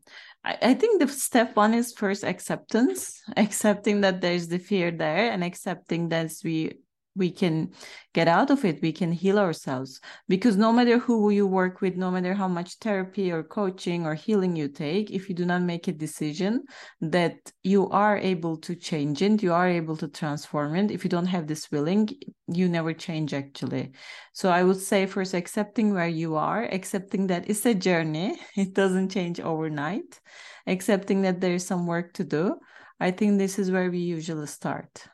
I, I think the step one is first acceptance, (laughs) accepting that there's the fear there and accepting that we we can get out of it we can heal ourselves. Because no matter who you work with no matter how much therapy or coaching or healing you take if you do not make a decision that you are able to change it you are able to transform it if you don't have this willing you never change actually. So i would say first accepting where you are accepting that it's a journey (laughs) it doesn't change overnight. Accepting that there is some work to do i think this is where we usually start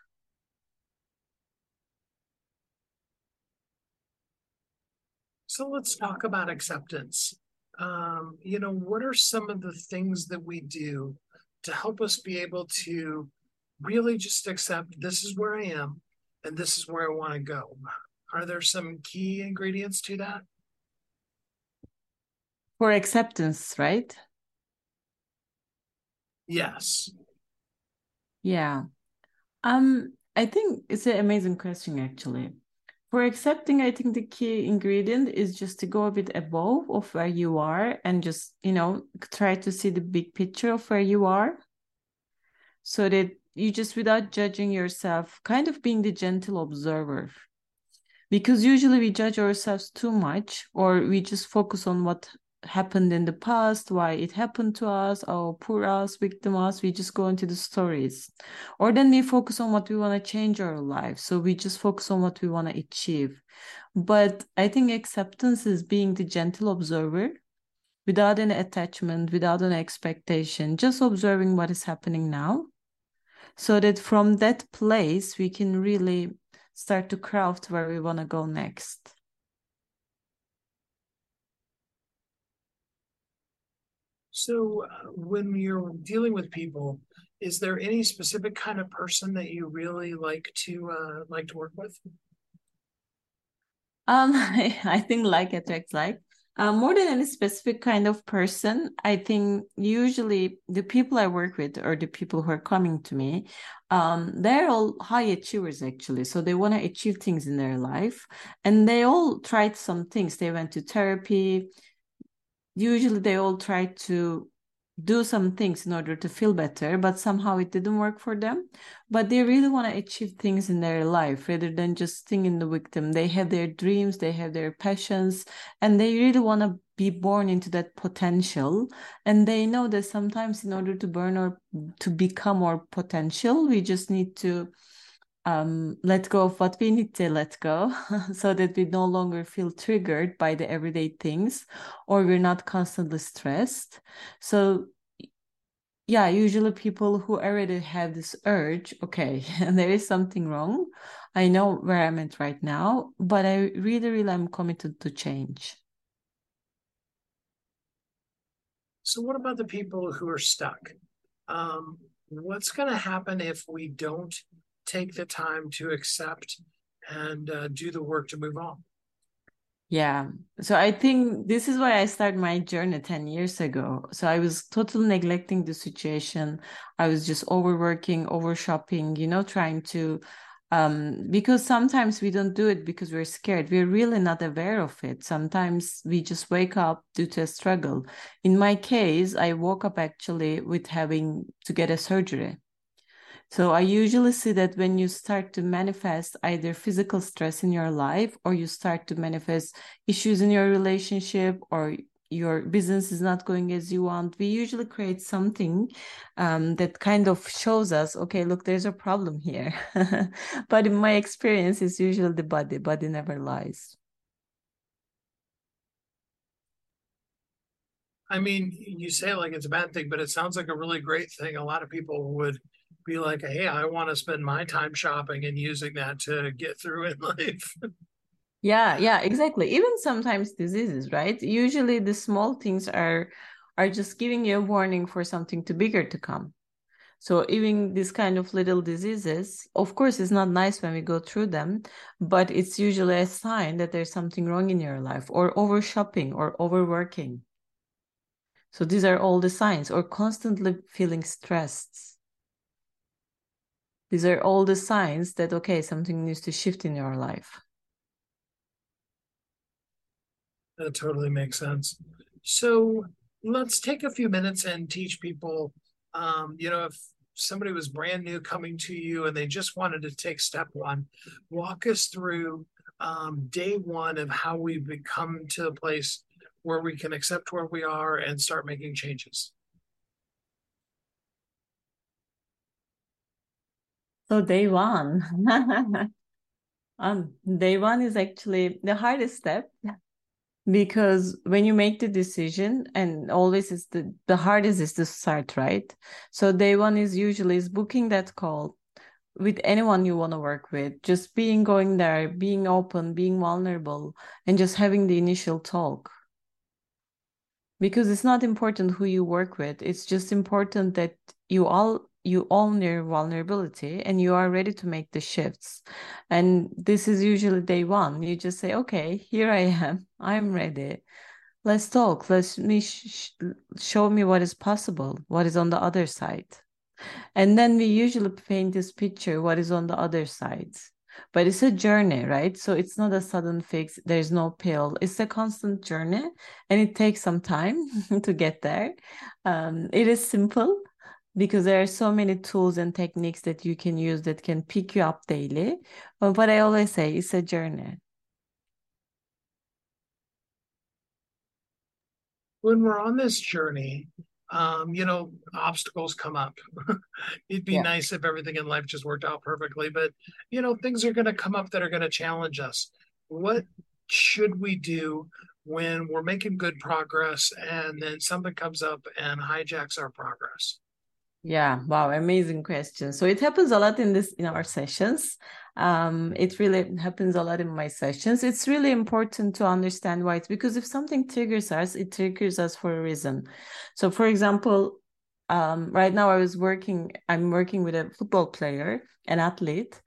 So let's talk about acceptance. Um, you know, what are some of the things that we do to help us be able to really just accept this is where I am and this is where I want to go? Are there some key ingredients to that? For acceptance, right? Yes. Yeah. Um, I think it's an amazing question actually for accepting i think the key ingredient is just to go a bit above of where you are and just you know try to see the big picture of where you are. So that you just without judging yourself kind of being the gentle observer. Because usually we judge ourselves too much or we just focus on what happened in the past, why it happened to us, oh, poor us, victim us. We just go into the stories. Or then we focus on what we want to change our life. So we just focus on what we want to achieve. But I think acceptance is being the gentle observer without an attachment, without an expectation, just observing what is happening now. So that from that place, we can really start to craft where we want to go next. So, uh, when you're dealing with people, is there any specific kind of person that you really like to uh, like to work with? Um, (laughs) I think like attracts like. Uh, more than any specific kind of person, I think usually the people I work with or the people who are coming to me, um, they're all high achievers actually. So they want to achieve things in their life, and they all tried some things. They went to therapy, usually they all try to do some things in order to feel better, but somehow it didn't work for them. But they really want to achieve things in their life rather than just stinging the victim. They have their dreams, they have their passions, and they really want to be born into that potential. And they know that sometimes in order to burn or to become our potential, we just need to um, let go of what we need to let go (laughs) so that we no longer feel triggered by the everyday things or we're not constantly stressed. So, yeah, usually people who already have this urge, okay, (laughs) there is something wrong. I know where I'm at right now, but I really, really am committed to change. So, what about the people who are stuck? Um, what's going to happen if we don't take the time to accept and uh, do the work to move on. Yeah. So I think this is why I started my journey 10 years ago. So I was totally neglecting the situation. I was just overworking, over shopping, you know, trying to um, because sometimes we don't do it because we're scared. We're really not aware of it. Sometimes we just wake up due to a struggle. In my case, I woke up actually with having to get a surgery. So I usually see that when you start to manifest either physical stress in your life or you start to manifest issues in your relationship or your business is not going as you want, we usually create something um, that kind of shows us, okay, look, there's a problem here. (laughs) but in my experience, it's usually the body. Body never lies. I mean, you say like it's a bad thing, but it sounds like a really great thing. A lot of people would be like, hey, I want to spend my time shopping and using that to get through in (laughs) life. yeah yeah exactly even sometimes diseases right? Usually the small things are are just giving you a warning for something to bigger to come. So even these kind of little diseases of course it's not nice when we go through them but it's usually a sign that there's something wrong in your life or over shopping or overworking. So these are all the signs or constantly feeling stressed these are all the signs that okay something needs to shift in your life That totally makes sense. So let's take a few minutes and teach people. Um, you know, if somebody was brand new coming to you and they just wanted to take step one, walk us through um, day one of how we become to a place where we can accept where we are and start making changes. So day one. (laughs) um, day one is actually the hardest step because when you make the decision and always is the the hardest is to start right so day one is usually is booking that call with anyone you want to work with just being going there being open being vulnerable and just having the initial talk because it's not important who you work with it's just important that you all you own your vulnerability and you are ready to make the shifts. And this is usually day one. You just say, okay, here I am. (laughs) I'm ready. Let's talk. Let's me sh- show me what is possible, what is on the other side. And then we usually paint this picture, what is on the other side. But it's a journey, right? So it's not a sudden fix. There's no pill. It's a constant journey and it takes some time (laughs) to get there. Um, it is simple because there are so many tools and techniques that you can use that can pick you up daily. But what I always say, it's a journey. When we're on this journey, um, you know, obstacles come up. (laughs) It'd be yeah. nice if everything in life just worked out perfectly, but you know, things are going to come up that are going to challenge us. What should we do when we're making good progress and then something comes up and hijacks our progress? Yeah, wow, amazing question. So it happens a lot in this in our sessions. Um, it really happens a lot in my sessions. It's really important to understand why it's because if something triggers us, it triggers us for a reason. So for example, um, right now I was working, I'm working with a football player, an athlete.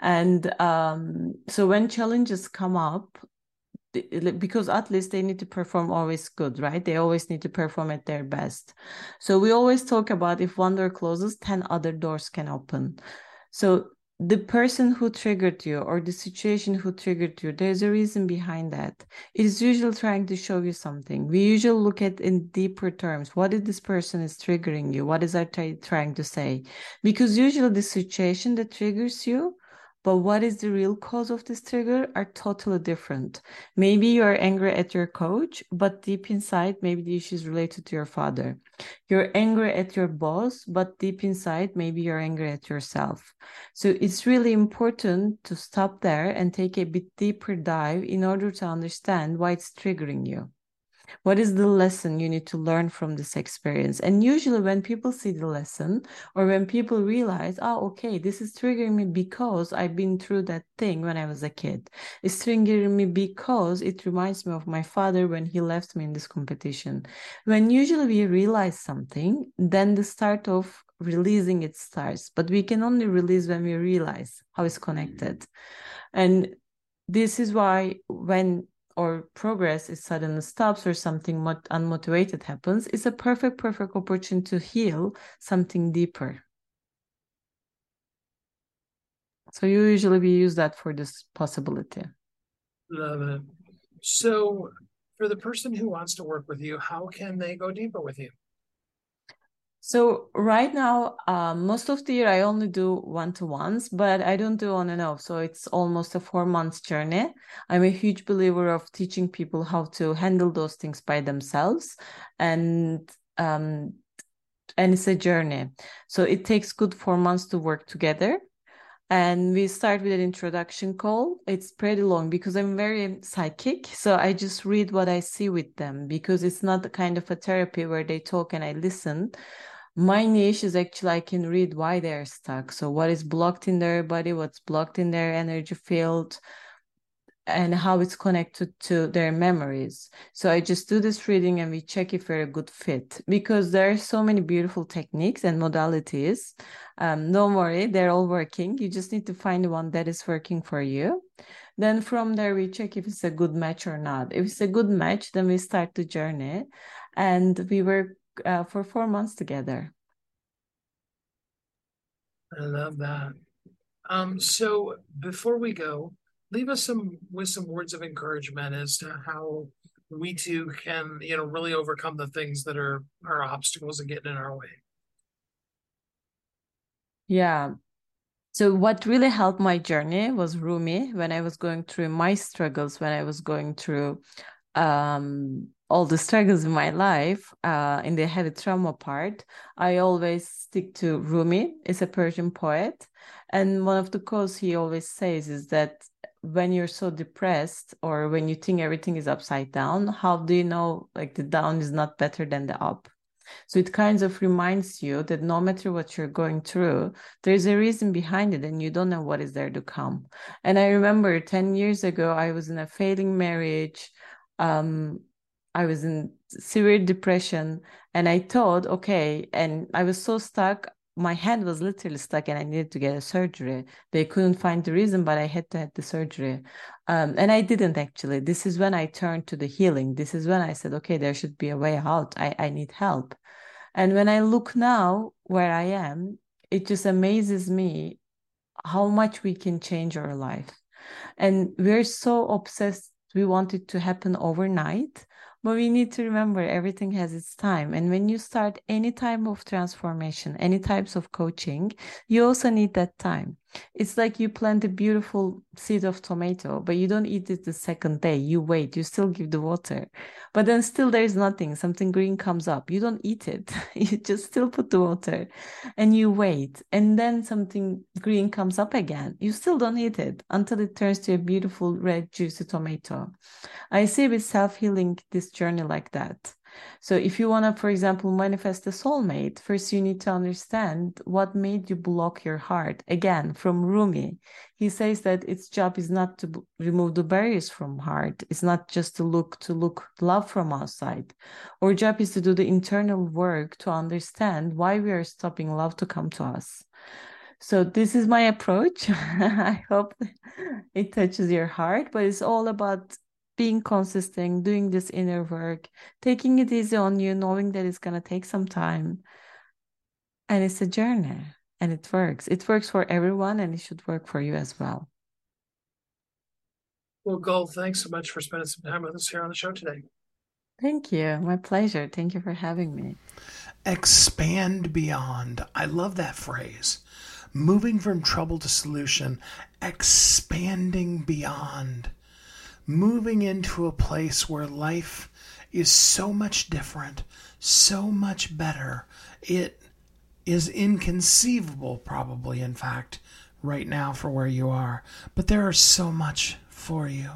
And um, so when challenges come up, because athletes they need to perform always good right? They always need to perform at their best. So we always talk about if one door closes 10 other doors can open. So the person who triggered you or the situation who triggered you there's a reason behind that. It is usually trying to show you something. We usually look at in deeper terms. What is this person is triggering you? What is i trying to say? Because usually the situation that triggers you but what is the real cause of this trigger are totally different. Maybe you are angry at your coach, but deep inside, maybe the issue is related to your father. You're angry at your boss, but deep inside, maybe you're angry at yourself. So it's really important to stop there and take a bit deeper dive in order to understand why it's triggering you what is the lesson you need to learn from this experience? And usually when people see the lesson or when people realize oh okay this is triggering me because i've been through that thing when i was a kid. It's triggering me because it reminds me of my father when he left me in this competition. When usually we realize something then the start of releasing it starts but we can only release when we realize how it's mm-hmm. connected. And this is why when or progress is suddenly stops or something unmotivated happens, it's a perfect, perfect opportunity to heal something deeper. So you usually we use that for this possibility. Love it. So for the person who wants to work with you, how can they go deeper with you? So right now, uh, most of the year I only do one to ones, but I don't do on and off. So it's almost a four months journey. I'm a huge believer of teaching people how to handle those things by themselves, and um, and it's a journey. So it takes good four months to work together. And we start with an introduction call. It's pretty long because I'm very psychic. So I just read what I see with them because it's not the kind of a therapy where they talk and I listen my niche is actually I can read why they're stuck. So what is blocked in their body, what's blocked in their energy field, and how it's connected to their memories. So I just do this reading and we check if we're a good fit because there are so many beautiful techniques and modalities. Um, don't worry, they're all working. You just need to find the one that is working for you. Then from there, we check if it's a good match or not. If it's a good match, then we start the journey and we work uh, for four months together. I love that. Um, so before we go, leave us some with some words of encouragement as to how we too can, you know, really overcome the things that are are obstacles and getting in our way. Yeah. So what really helped my journey was Rumi when I was going through my struggles, when I was going through um all the struggles in my life uh, in the heavy trauma part, I always stick to Rumi. It's a Persian poet. And one of the quotes he always says is that when you're so depressed or when you think everything is upside down, how do you know like the down is not better than the up? So it kind of reminds you that no matter what you're going through, there's a reason behind it and you don't know what is there to come. And I remember 10 years ago, I was in a failing marriage. Um, I was in severe depression and I thought, okay, and I was so stuck. My hand was literally stuck and I needed to get a surgery. They couldn't find the reason, but I had to have the surgery. Um, and I didn't actually. This is when I turned to the healing. This is when I said, okay, there should be a way out. I, I need help. And when I look now where I am, it just amazes me how much we can change our life. And we're so obsessed, we want it to happen overnight but we need to remember everything has its time. And when you start any type of transformation, any types of coaching, you also need that time. It's like you plant a beautiful seed of tomato, but you don't eat it the second day. You wait, you still give the water. But then still there's nothing. Something green comes up. You don't eat it. (laughs) you just still put the water and you wait. And then something green comes up again. You still don't eat it until it turns to a beautiful red juicy tomato. I see with self-healing this journey like that. So if you want to, for example, manifest a soulmate, first you need to understand what made you block your heart. Again, from Rumi, he says that its job is not to b- remove the barriers from heart. It's not just to look to look love from outside. Our job is to do the internal work to understand why we are stopping love to come to us. So this is my approach. (laughs) I hope it touches your heart, but it's all about being consistent, doing this inner work, taking it easy on you, knowing that it's going to take some time. And it's a journey and it works. It works for everyone and it should work for you as well. Well, Gul, thanks so much for spending some time with us here on the show today. Thank you. My pleasure. Thank you for having me. Expand beyond. I love that phrase. Moving from trouble to solution, expanding beyond moving into a place where life is so much different, so much better. It is inconceivable, probably, in fact, right now for where you are. But there is so much for you.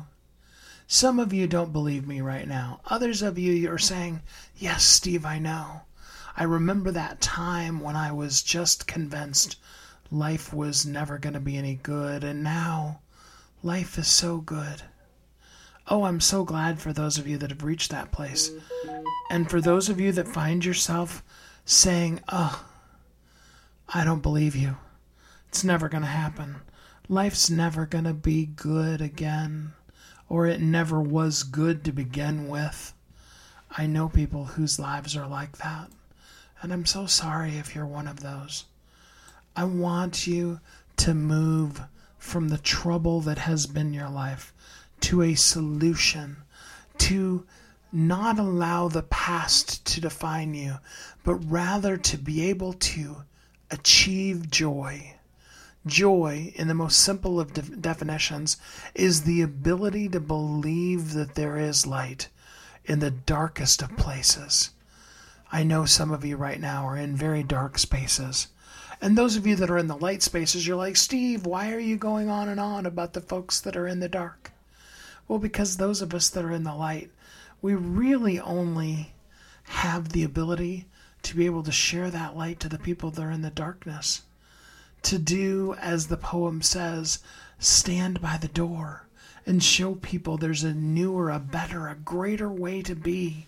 Some of you don't believe me right now. Others of you are saying, Yes, Steve, I know. I remember that time when I was just convinced life was never going to be any good, and now life is so good. Oh, I'm so glad for those of you that have reached that place. And for those of you that find yourself saying, Oh, I don't believe you. It's never going to happen. Life's never going to be good again. Or it never was good to begin with. I know people whose lives are like that. And I'm so sorry if you're one of those. I want you to move from the trouble that has been your life to a solution, to not allow the past to define you, but rather to be able to achieve joy. Joy, in the most simple of de- definitions, is the ability to believe that there is light in the darkest of places. I know some of you right now are in very dark spaces. And those of you that are in the light spaces, you're like, Steve, why are you going on and on about the folks that are in the dark? Well, because those of us that are in the light, we really only have the ability to be able to share that light to the people that are in the darkness. To do, as the poem says, stand by the door and show people there's a newer, a better, a greater way to be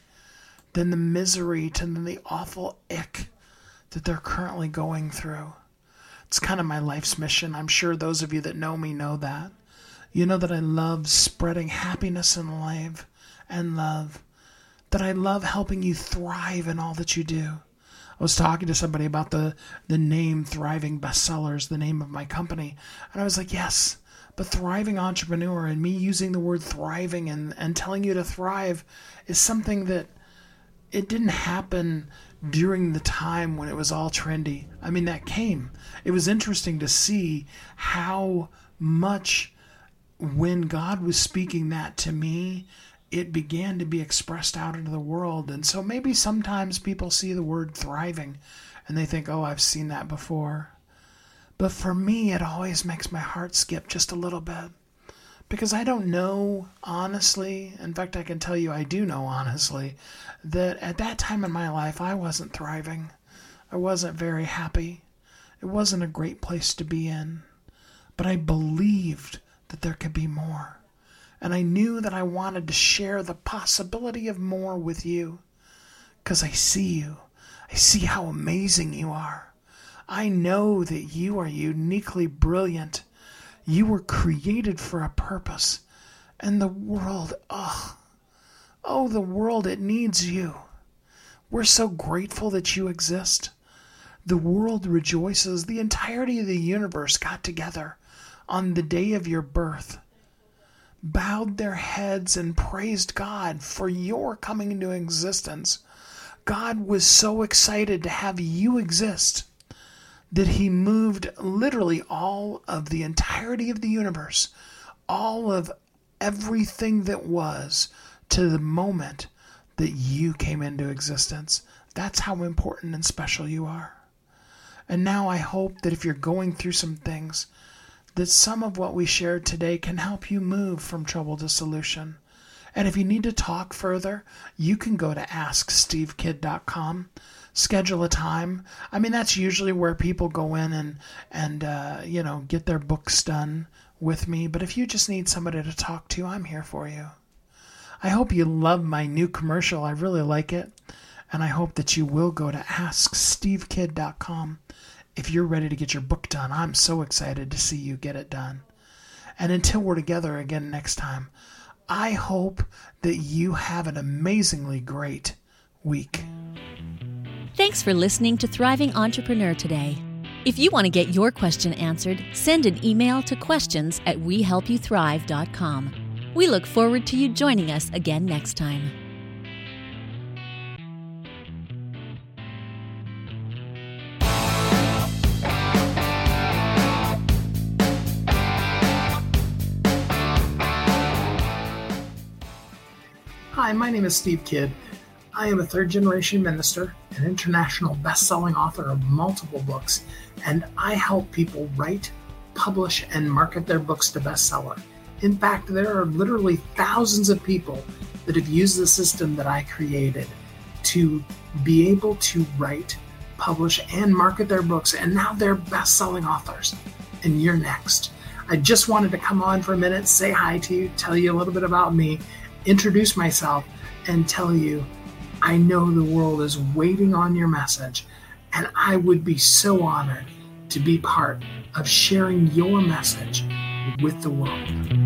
than the misery, to the awful ick that they're currently going through. It's kind of my life's mission. I'm sure those of you that know me know that. You know that I love spreading happiness and life and love. That I love helping you thrive in all that you do. I was talking to somebody about the, the name Thriving Bestsellers, the name of my company. And I was like, yes, but thriving entrepreneur and me using the word thriving and, and telling you to thrive is something that it didn't happen during the time when it was all trendy. I mean, that came. It was interesting to see how much when God was speaking that to me, it began to be expressed out into the world. And so maybe sometimes people see the word thriving and they think, oh, I've seen that before. But for me, it always makes my heart skip just a little bit because I don't know honestly. In fact, I can tell you I do know honestly that at that time in my life I wasn't thriving. I wasn't very happy. It wasn't a great place to be in. But I believed that there could be more. And I knew that I wanted to share the possibility of more with you because I see you. I see how amazing you are. I know that you are uniquely brilliant you were created for a purpose. And the world, oh, oh, the world, it needs you. We're so grateful that you exist. The world rejoices. The entirety of the universe got together on the day of your birth, bowed their heads, and praised God for your coming into existence. God was so excited to have you exist that he moved literally all of the entirety of the universe, all of everything that was, to the moment that you came into existence. That's how important and special you are. And now I hope that if you're going through some things, that some of what we shared today can help you move from trouble to solution. And if you need to talk further, you can go to askstevekidd.com schedule a time. I mean, that's usually where people go in and and uh, you know get their books done with me. But if you just need somebody to talk to, I'm here for you. I hope you love my new commercial. I really like it, and I hope that you will go to AskSteveKidd.com if you're ready to get your book done. I'm so excited to see you get it done. And until we're together again next time, I hope that you have an amazingly great week. Thanks for listening to Thriving Entrepreneur today. If you want to get your question answered, send an email to questions at wehelpyouthrive.com. We look forward to you joining us again next time. Hi, my name is Steve Kidd. I am a third generation minister, an international best selling author of multiple books, and I help people write, publish, and market their books to bestseller. In fact, there are literally thousands of people that have used the system that I created to be able to write, publish, and market their books, and now they're best selling authors. And you're next. I just wanted to come on for a minute, say hi to you, tell you a little bit about me, introduce myself, and tell you I know the world is waiting on your message, and I would be so honored to be part of sharing your message with the world.